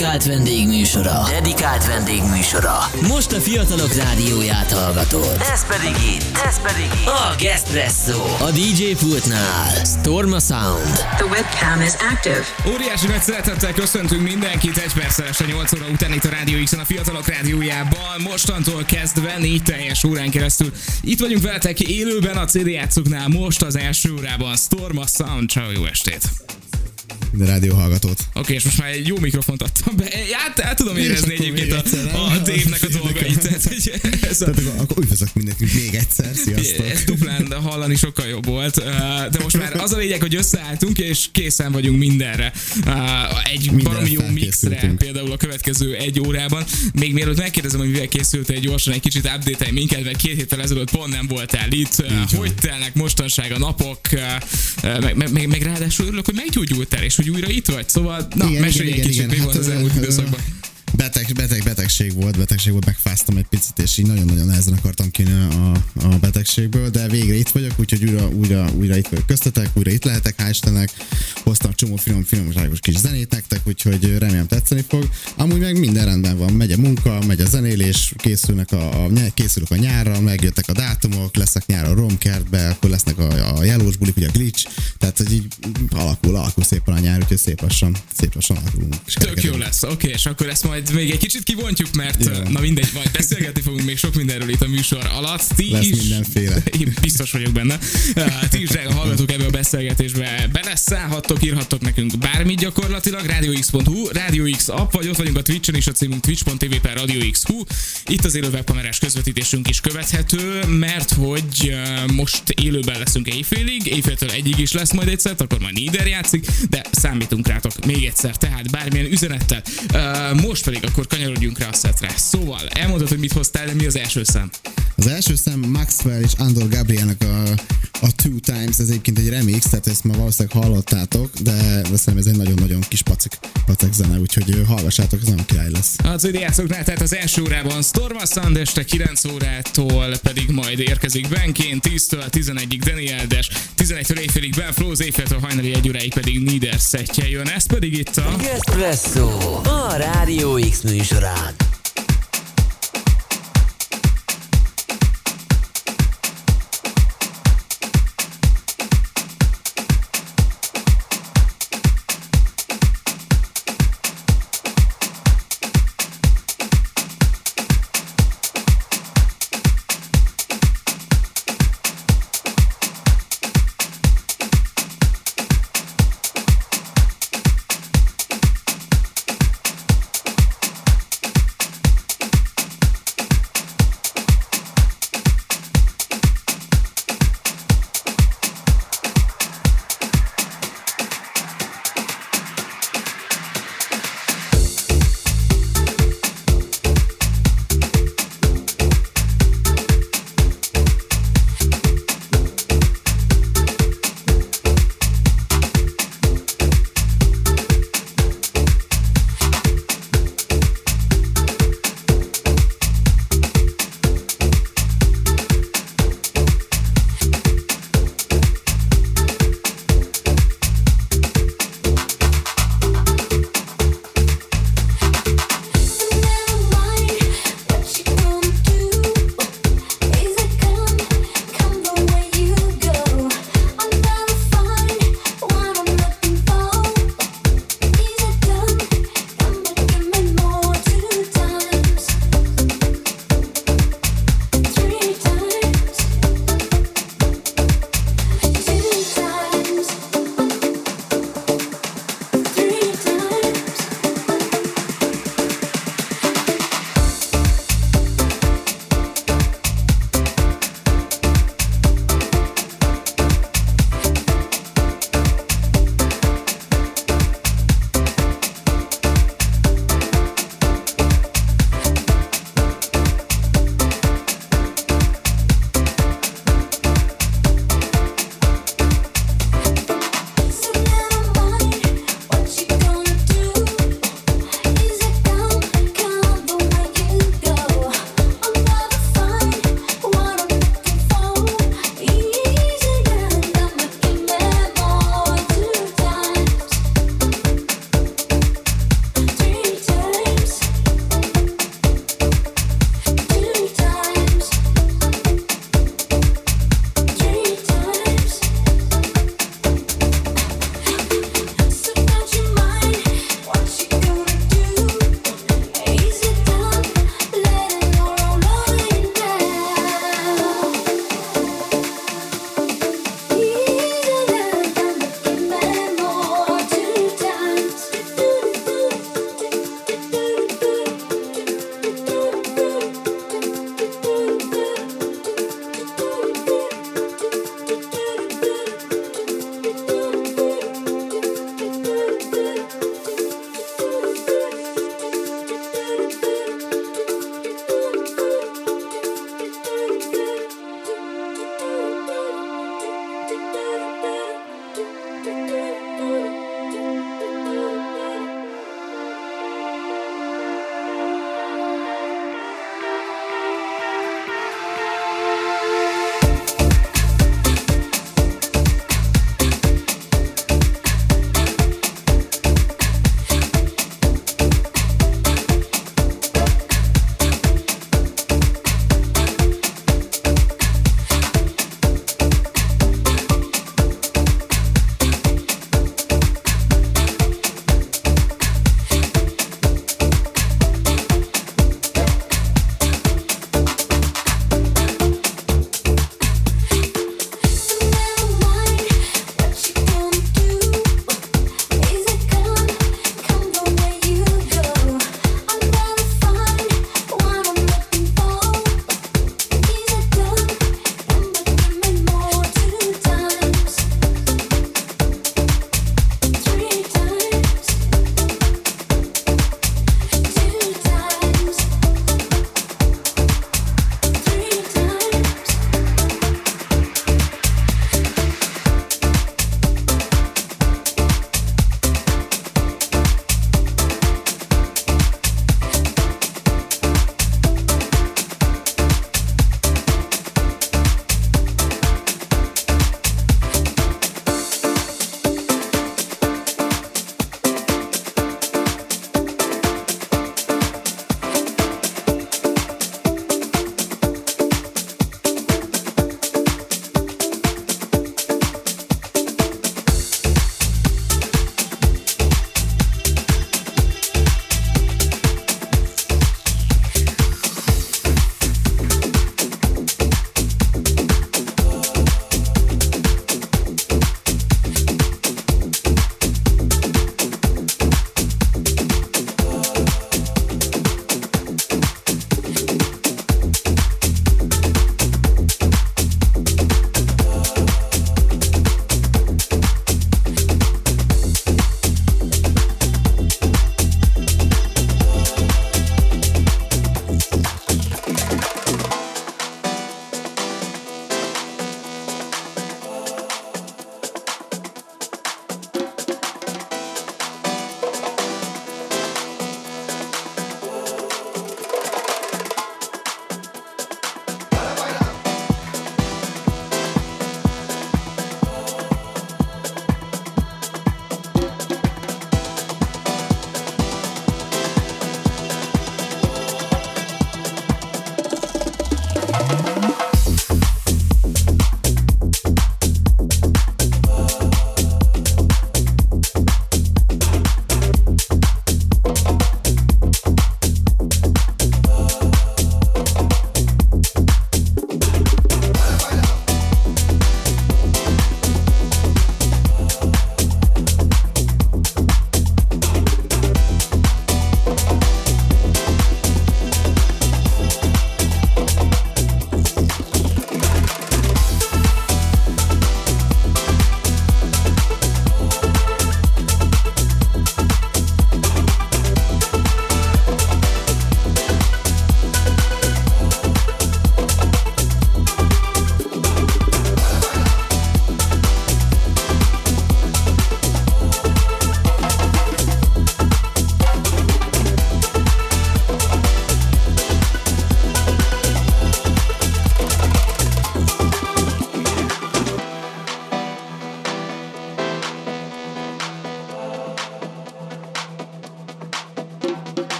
Dedikált vendégműsora. Dedikált vendégműsora. Most a fiatalok rádióját hallgatod. Ez pedig itt. Ez pedig itt. A Gespresso. A DJ pultnál. Storma Sound. The webcam is active. Óriási nagy szeretettel köszöntünk mindenkit egy perccel este 8 óra után itt a Rádió x a Fiatalok Rádiójában. Mostantól kezdve négy teljes órán keresztül. Itt vagyunk veletek élőben a CD játszóknál most az első órában. Storma Sound. Ciao, jó estét! Minden rádió hallgatót. Oké, okay, és most már egy jó mikrofont adtam be. Hát el tudom érezni egyébként a, a Dave-nek a dolgait. Tehát, hogy ez a... Tehát akkor, akkor üdvözlök mindenkit még egyszer. Sziasztok. Ez duplán hallani sokkal jobb volt. De most már az a lényeg, hogy összeálltunk, és készen vagyunk mindenre. Egy Minden baromi jó mixre, például a következő egy órában. Még mielőtt megkérdezem, hogy mivel készültél gyorsan, egy kicsit update minket, mert két héttel ezelőtt pont nem voltál itt. Így hogy telnek mostanság a napok, meg, meg, meg, meg ráadásul örülök, hogy meggyógyultál, és hogy újra itt vagy, szóval na, igen, mesélj igen, egy kicsit, igen, mi hát, volt az elmúlt időszakban. Beteg, beteg, betegség volt, betegség volt, megfáztam egy picit, és így nagyon-nagyon nehezen akartam kijönni a, a betegségből, de végre itt vagyok, úgyhogy újra, újra, újra itt vagyok köztetek, újra itt lehetek, hál' Istennek. Hoztam csomó finom, finomságos kis zenét nektek, úgyhogy remélem tetszeni fog. Amúgy meg minden rendben van, megy a munka, megy a zenélés, készülnek a, a, készülök a nyárra, megjöttek a dátumok, lesznek nyár a romkertbe, akkor lesznek a, a jelós bulik, ugye a glitch, tehát hogy így alakul, alakul szépen a nyár, úgyhogy szép lassan, szép lassan alakulunk. Tök jó lesz, oké, okay, és akkor ezt majd még egy kicsit kivontjuk, mert Jó. na mindegy, majd beszélgetni fogunk még sok mindenről itt a műsor alatt. Ti Lesz is, mindenféle. Én biztos vagyok benne. Ti is, drága hallgatók, ebbe a beszélgetésbe beleszállhattok, írhattok nekünk bármit gyakorlatilag, radiox.hu, Radio X app, vagy ott vagyunk a Twitch-en is, a címünk twitch.tv per Radio X.hu. Itt az élő webkamerás közvetítésünk is követhető, mert hogy most élőben leszünk éjfélig, éjféltől egyig is lesz majd egyszer, akkor majd Nieder játszik, de számítunk rátok még egyszer, tehát bármilyen üzenettel. Most pedig akkor kanyarodjunk rá a szetre. Szóval, elmondod, hogy mit hoztál, de mi az első szám? Az első szám Maxwell és Andor Gabrielnek a, a Two Times, ez egyébként egy remix, tehát ezt ma valószínűleg hallottátok, de, szerintem ez egy nagyon-nagyon kis pacik, pacik zene, úgyhogy hallgassátok, ez nagyon király lesz. Az játszoknál, tehát az első órában Storma Sound este 9 órától pedig majd érkezik Benként, 10-től 11-ig Daniel Des, 11-től éjfélig Ben Flows, éjféltől hajnali egy óráig pedig Nieder szettje jön, ez pedig itt a... Espresso, a Rádió X műsorán.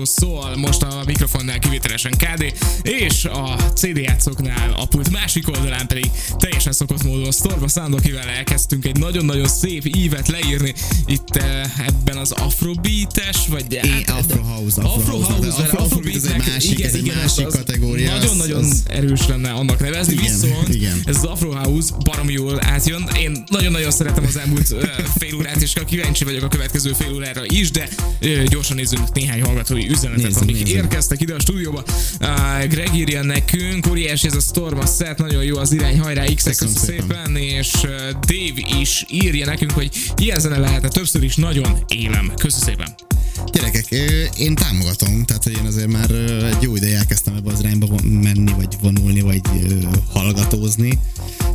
A Gaspresso szól, most a mikrofonnál kivételesen KD, és a CD játszóknál a pult másik oldalán pedig teljesen szokott módon Storba Sound, akivel elkezdtünk egy nagyon-nagyon szép ívet leírni. Itt uh, ebben az afrobeates, vagy é, hát, Afro House, Afro, Afro House, House, Afro, Afro ez egy másik, igen, ez egy igen, másik az kategória. Nagyon-nagyon az, erős lenne annak nevezni, igen, viszont igen. ez az Afro House baromi jól átjön. Én nagyon-nagyon szeretem az elmúlt fél órát, és kíváncsi vagyok a következő fél órára is, de gyorsan nézzünk néhány hallgatói üzenetet, nézzük, amik nézzük. érkeztek ide a stúdióba. Uh, Greg írja nekünk, óriási ez a Storm, a set, nagyon jó az irány, hajrá x szépen. szépen, és Dave is írja nekünk, hogy ilyen zene lehetne többször is, nagyon élem. Köszönöm szépen. Gyerekek, én támogatom, tehát hogy én azért már egy jó ideje elkezdtem ebbe az irányba menni, vagy vonulni, vagy hallgatózni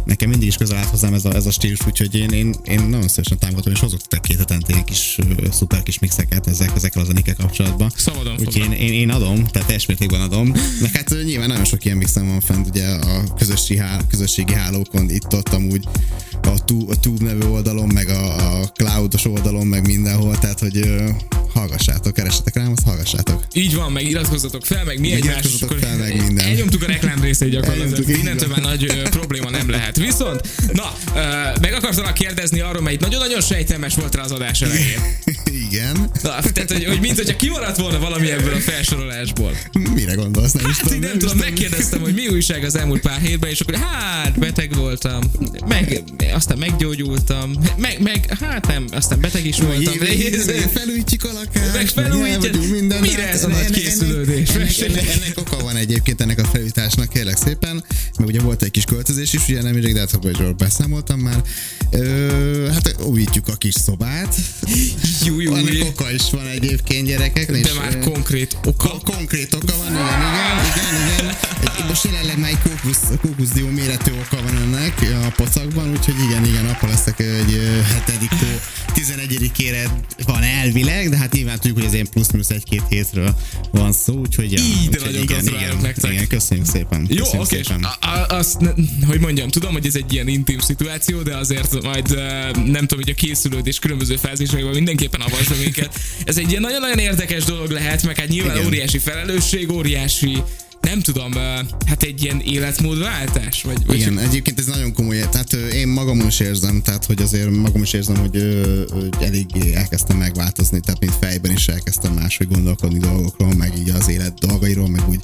nekem mindig is közel állt hozzám ez a, ez a stílus, úgyhogy én, én, én nagyon szívesen támogatom, és hozok te két hetente ilyen kis szuper kis mixeket ezek, ezekkel a zenékkel kapcsolatban. Szabadon Úgyhogy én, én, én, adom, tehát teljes mértékben adom. De hát nyilván nagyon sok ilyen mixem van fent ugye a közösségi, hál, közösségi hálókon, itt ott amúgy a, tu, a Tube nevű oldalon, meg a, a Cloudos oldalon, meg mindenhol, tehát hogy hallgassátok, keressetek rám, azt hallgassátok. Így van, meg iratkozzatok fel, meg mi egymás, fel, meg minden. Elnyomtuk a reklám részét gyakorlatilag, innentől már nagy ö, probléma nem lehet. Viszont, na, ö, meg akartalak kérdezni arról, mert nagyon-nagyon sejtelmes volt rá az adás elején. Igen. Na, tehát, hogy, hogy mint hogyha kimaradt volna valami ebből a felsorolásból. Mire gondolsz? Nem is Hát tudom. így nem tudom, megkérdeztem, hogy mi újság az elmúlt pár hétben, és akkor hát beteg voltam, meg aztán meggyógyultam, meg, meg hát nem, aztán beteg is voltam. Felújítjuk a lakást. Meg felújítjuk. minden. Mire ez a nagy készülődés? Ennek, ennek, ennek oka van egyébként ennek a felújításnak, kérlek szépen. Mert ugye volt egy kis költözés is, ugye nem de hát beszámoltam már. Ö, hát újítjuk a kis szobát. Jó, jó, Ennek oka is van egyébként gyerekek. De már konkrét oka. Ko- konkrét oka van, igen, igen, igen, igen. Most jelenleg már egy kókusz, kókuszdió méretű oka van ennek a pocakban, úgyhogy igen, igen, apa leszek egy hetedik hó 11-ére van elvileg, de hát nyilván tudjuk, hogy ez ilyen plusz-minusz egy-két hétről van szó, úgyhogy ja, Így, de úgyhogy nagyon igen, igen, nektek. Igen, köszönjük szépen. Jó, köszönjük oké. szépen. A- a- Azt, hogy mondjam, tudom, hogy ez egy ilyen intim szituáció, de azért majd nem tudom, hogy a készülődés különböző fázisaiban mindenképpen avasd minket. Ez egy ilyen nagyon-nagyon érdekes dolog lehet, meg hát nyilván Igen. óriási felelősség, óriási nem tudom, hát egy ilyen életmódváltás? Vagy, vagy Igen, egyébként ez nagyon komoly, tehát én magam is érzem, tehát hogy azért magam is érzem, hogy, hogy eléggé elkezdtem megváltozni, tehát mint fejben is elkezdtem máshogy gondolkodni dolgokról, meg így az élet dolgairól, meg úgy,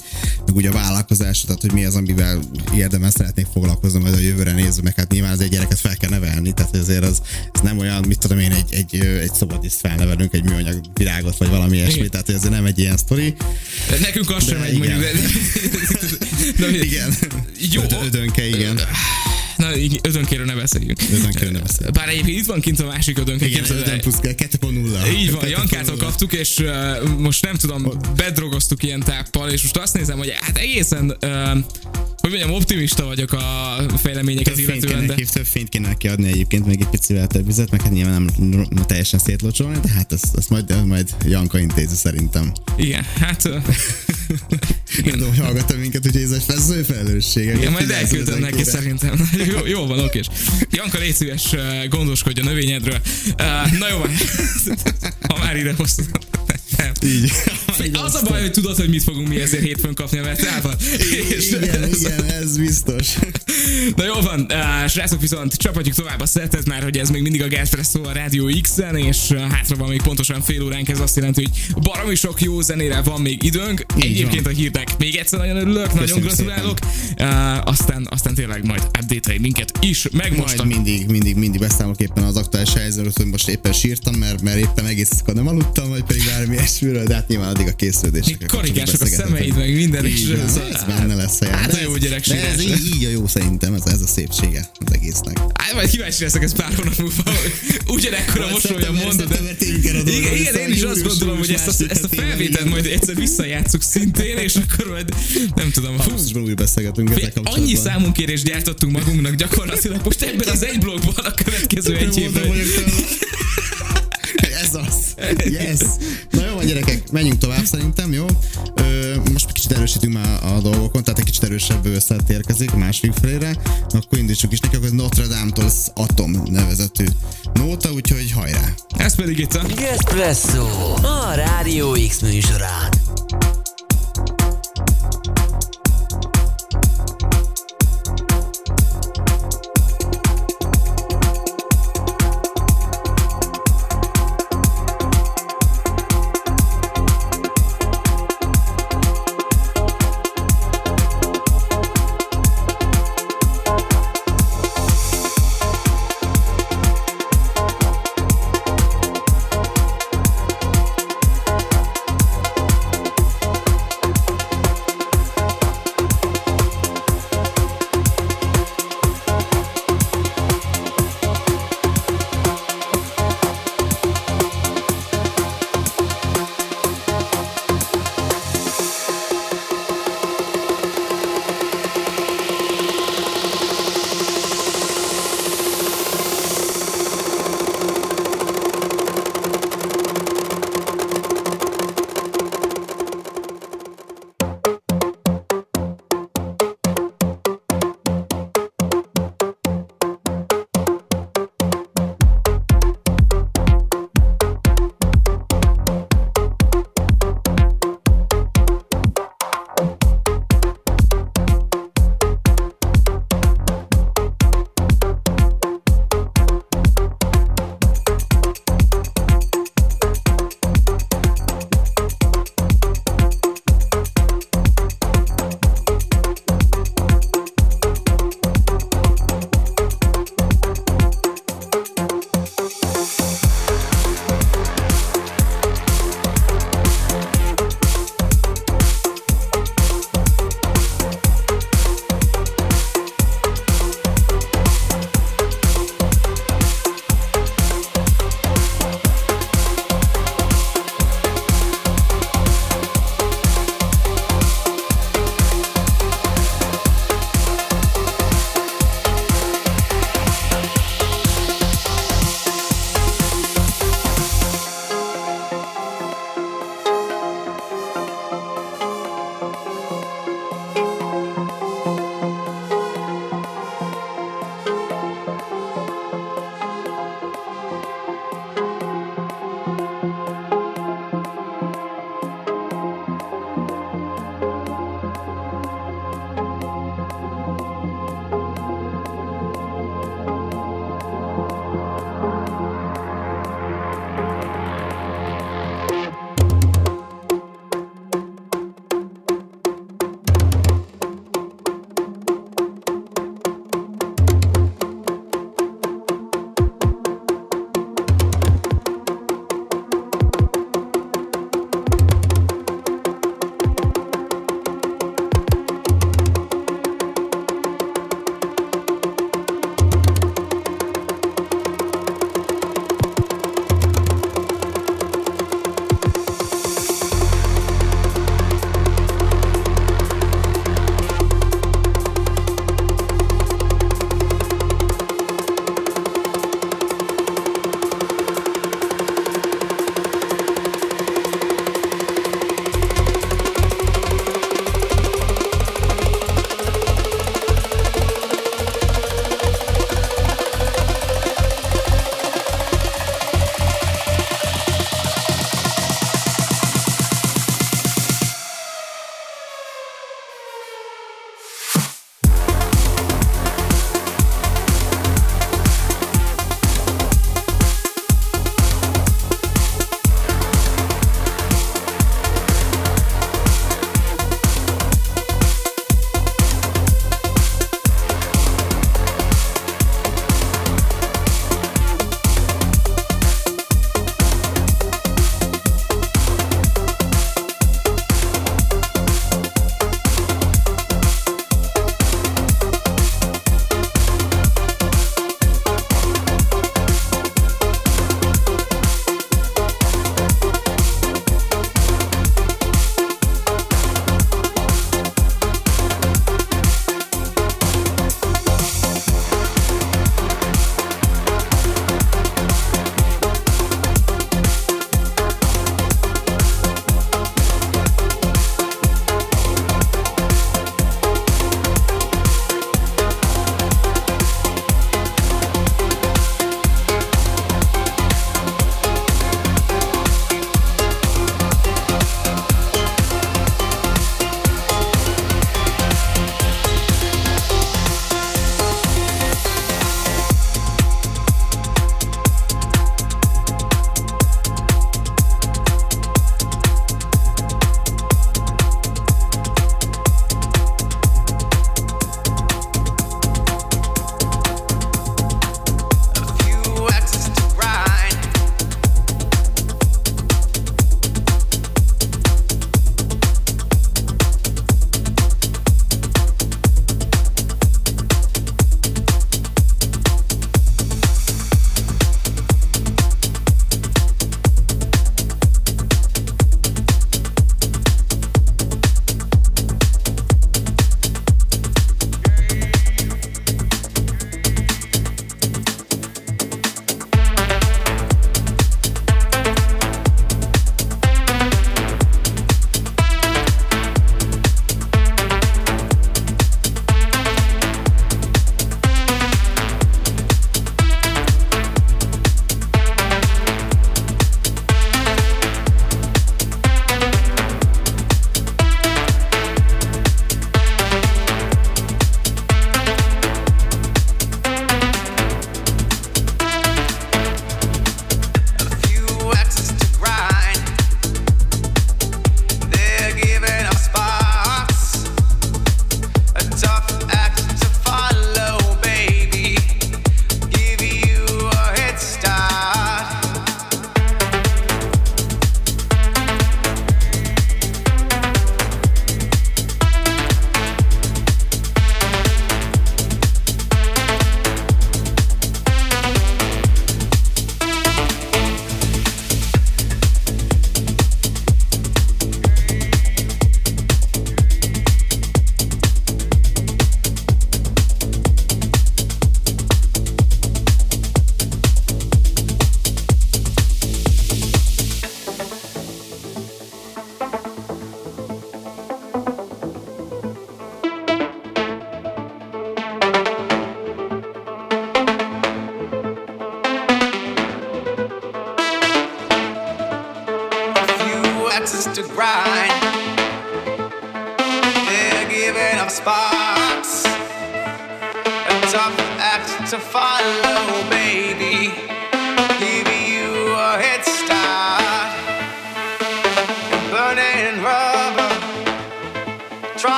meg úgy a vállalkozásról, tehát hogy mi az, amivel érdemes szeretnék foglalkozni majd a jövőre nézve, meg hát nyilván az egy gyereket fel kell nevelni, tehát azért az, ez nem olyan, mit tudom én, egy, egy, egy szabadiszt felnevelünk, egy műanyag virágot, vagy valami ilyesmi, tehát ez nem egy ilyen sztori. Nekünk az sem De megy, mondjuk. De, de, Igen. Jó. Öd- ödönke, igen. Na, így ödönkéről ne beszéljünk. Ödönkéről ne beszéljünk. Bár egyébként itt van kint a másik ödönke. Igen, képzeld el. 5 plusz 2.0. Így van, 2.0. Jankától kaptuk, és uh, most nem tudom, bedrogoztuk ilyen táppal, és most azt nézem, hogy hát egészen, uh, hogy mondjam, optimista vagyok a fejleményeket Több illetően, kéne, de neki, több fényt kéne neki adni egyébként, még egy picivel több vizet, meg hát nyilván nem, teljesen szétlocsolni, de hát ezt, ezt majd, majd Janka intézi szerintem. igen, hát Nem tudom, hogy hallgatta minket, úgyhogy ez egy az ő felelőssége. igen, majd elküldöm neki kére. szerintem. Jó, jó van, okés. Janka, légy szíves, uh, gondoskodj a növényedről. Uh, na jó van, ha már ide hoztad. Nem. Így. Az a baj, hogy tudod, hogy mit fogunk mi ezért hétfőn kapni a Metában. Igen, igen, ez biztos. Na jó van, uh, srácok, viszont csapatjuk tovább a szettet, mert hogy ez még mindig a Gaspresso a Rádió X-en, és uh, hátra van még pontosan fél óránk, ez azt jelenti, hogy baromi sok jó zenére van még időnk. Így Egyébként van. a hírnek még egyszer nagyon örülök, nagyon Köszönjük gratulálok. Uh, aztán, aztán tényleg majd update minket is, meg most Majd mindig, mindig, mindig beszámolok éppen az aktuális helyzetről, hogy most éppen sírtam, mert, mert éppen egész nem aludtam, vagy pedig bármi ilyesmiről, de hát nyilván addig a készülődések. karikások a szemeid, meg minden, és ez, benne lesz a. Hát a jó gyerek De ez így, így a jó szerintem, ez, ez a szépsége az egésznek. Hát majd kíváncsi leszek ez pár hónap múlva, ugyanekkora szeptember- mondod, de... Igen, én is azt gondolom, hogy ezt a, ezt a felvételt majd egyszer visszajátszuk szintén, és akkor majd nem tudom, Augusztusban újra beszélgetünk ezzel kapcsolatban. annyi számunkérést gyártottunk magunknak gyakorlatilag most ebben az egy blogban a következő egy évben. Ez az. Yes. Na jó van gyerekek, menjünk tovább szerintem, jó? Ö, most egy kicsit erősítünk már a dolgokon, tehát egy kicsit erősebb összet érkezik a második felére. Na, akkor indítsuk is neki, akkor Notre Dame-tól az Atom nevezetű nóta, úgyhogy hajrá! Ez pedig itt a... Gespresso, a Rádió X műsorán.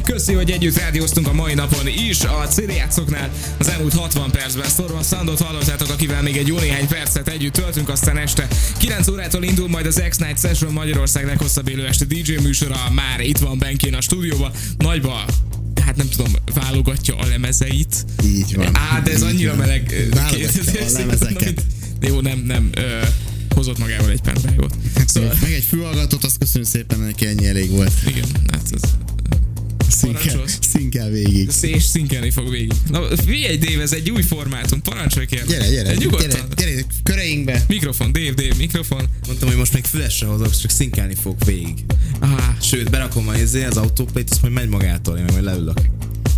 X-en. Köszi, hogy együtt rádióztunk a mai napon is. A CD játszoknál az elmúlt 60 percben Storm Sandot hallottátok, akivel még egy jó néhány percet együtt töltünk, aztán este 9 órától indul majd az X-Night Session Magyarország leghosszabb élő este DJ műsora. Már itt van Benkén a stúdióba. Nagyba hát nem tudom, válogatja a lemezeit. Így van. Á, de ez annyira van. meleg. Válogatja a lemezeket. Jó, nem, nem. Ö, hozott magával egy pendrive-ot. Szóval... Meg egy fülhallgatót, azt köszönöm szépen, neki ennyi elég volt. Igen, hát ez... Szinkel, Parancsolsz? szinkel végig. És szinkelni fog végig. Na, figyelj, Dave, ez egy új formátum, parancsolj kérlek. Gyere, gyere, Nyugodtan. gyere, gyere, köreinkbe. Mikrofon, Dave, Dave, mikrofon. Mondtam, hogy most még fülesre hozok, csak szinkelni fog végig. Ah, Sőt, berakom a izé, az autóplay azt majd megy magától, én majd leülök.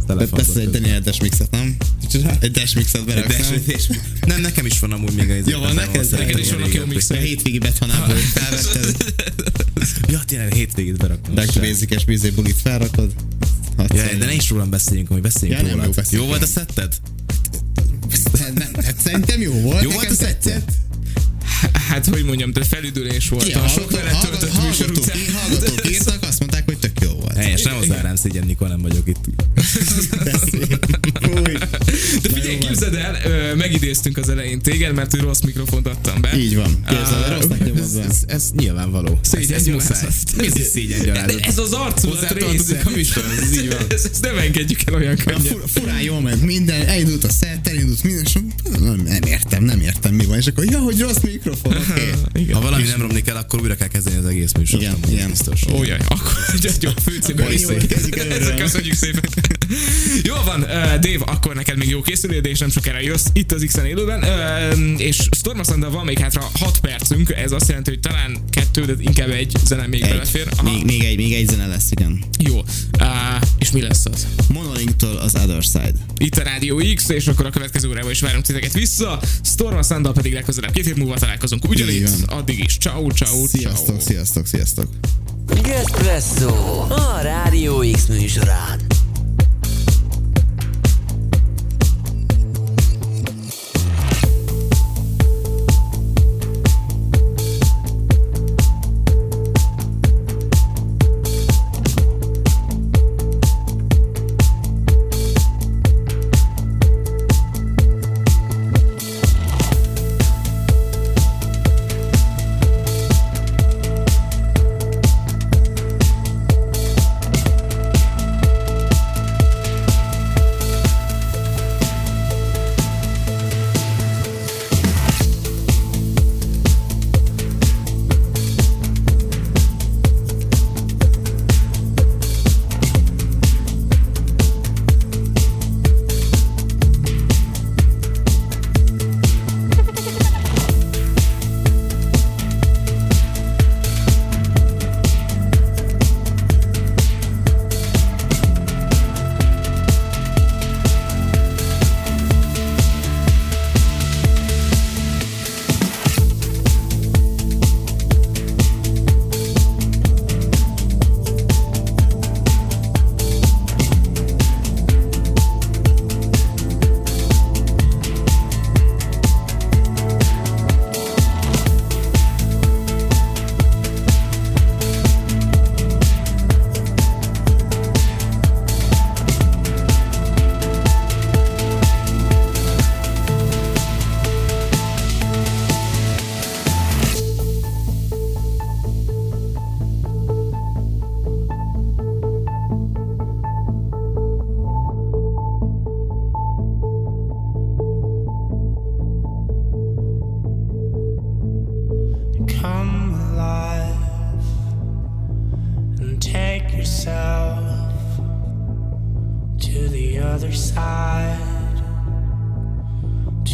Persze egy Daniel Dash mixet, nem? Egy Dash mixet De, beraksz, nem? nekem is van amúgy még a izé. Jó, van neked? neked is vannak jó A mixek. hétvégi bethanából felvetted. Ja, tényleg a hétvégét berakom. Back to basic-es bizé bulit felrakod. Ja, de ne is rólam beszéljünk, hogy beszéljünk Ja, róla. jó, volt a szetted? Nem, hát szerintem jó volt. Jó volt a szetted? hát hogy mondjam, de felüdülés volt Ki a a sok vele töltött műsor után. hallgatók írtak, Helyes, nem hozzá rám szégyen, Nikol, nem vagyok itt. De figyelj, jó képzeld el, megidéztünk az elején téged, mert hogy rossz mikrofont adtam be. Így van. Képzeld, Á, rossznak Ez, ez, ez nyilvánvaló. Szégyen ez, muszáj. Ez is szégyen gyalázat. De ez az arculat része. a műsorhoz, ez így van. Ezt, nem engedjük el olyan könnyen. fur, furán jól ment minden, elindult a szert, elindult minden, és nem, nem értem, nem értem mi van, és akkor, ja, hogy rossz mikrofon. Okay. Ha valami nem romlik el, akkor újra kell kezdeni az egész műsort. Igen, igen. Biztos. Ó, jaj, akkor gyertyó, főcímű Akkor következik előről. Köszönjük szépen. Jó van, uh, Dave, akkor neked még jó készülődés, és nem sokára jössz itt az X-en élőben, uh, és Stormasanddal van még hátra 6 percünk, ez azt jelenti, hogy talán kettő, de inkább egy zene még belefér. Aha, Még, még, egy, még egy zene lesz, igen. Jó, uh, és mi lesz az? Monolinktől az Other Side. Itt a Rádió X, és akkor a következő órában is várunk titeket vissza. Storma Sanddal pedig legközelebb két hét múlva találkozunk Így ugyanitt. van. Addig is. Ciao, ciao, Sziasztok, ciao. sziasztok, sziasztok. Gespresso a Rádió X műsorán.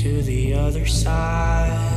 To the other side.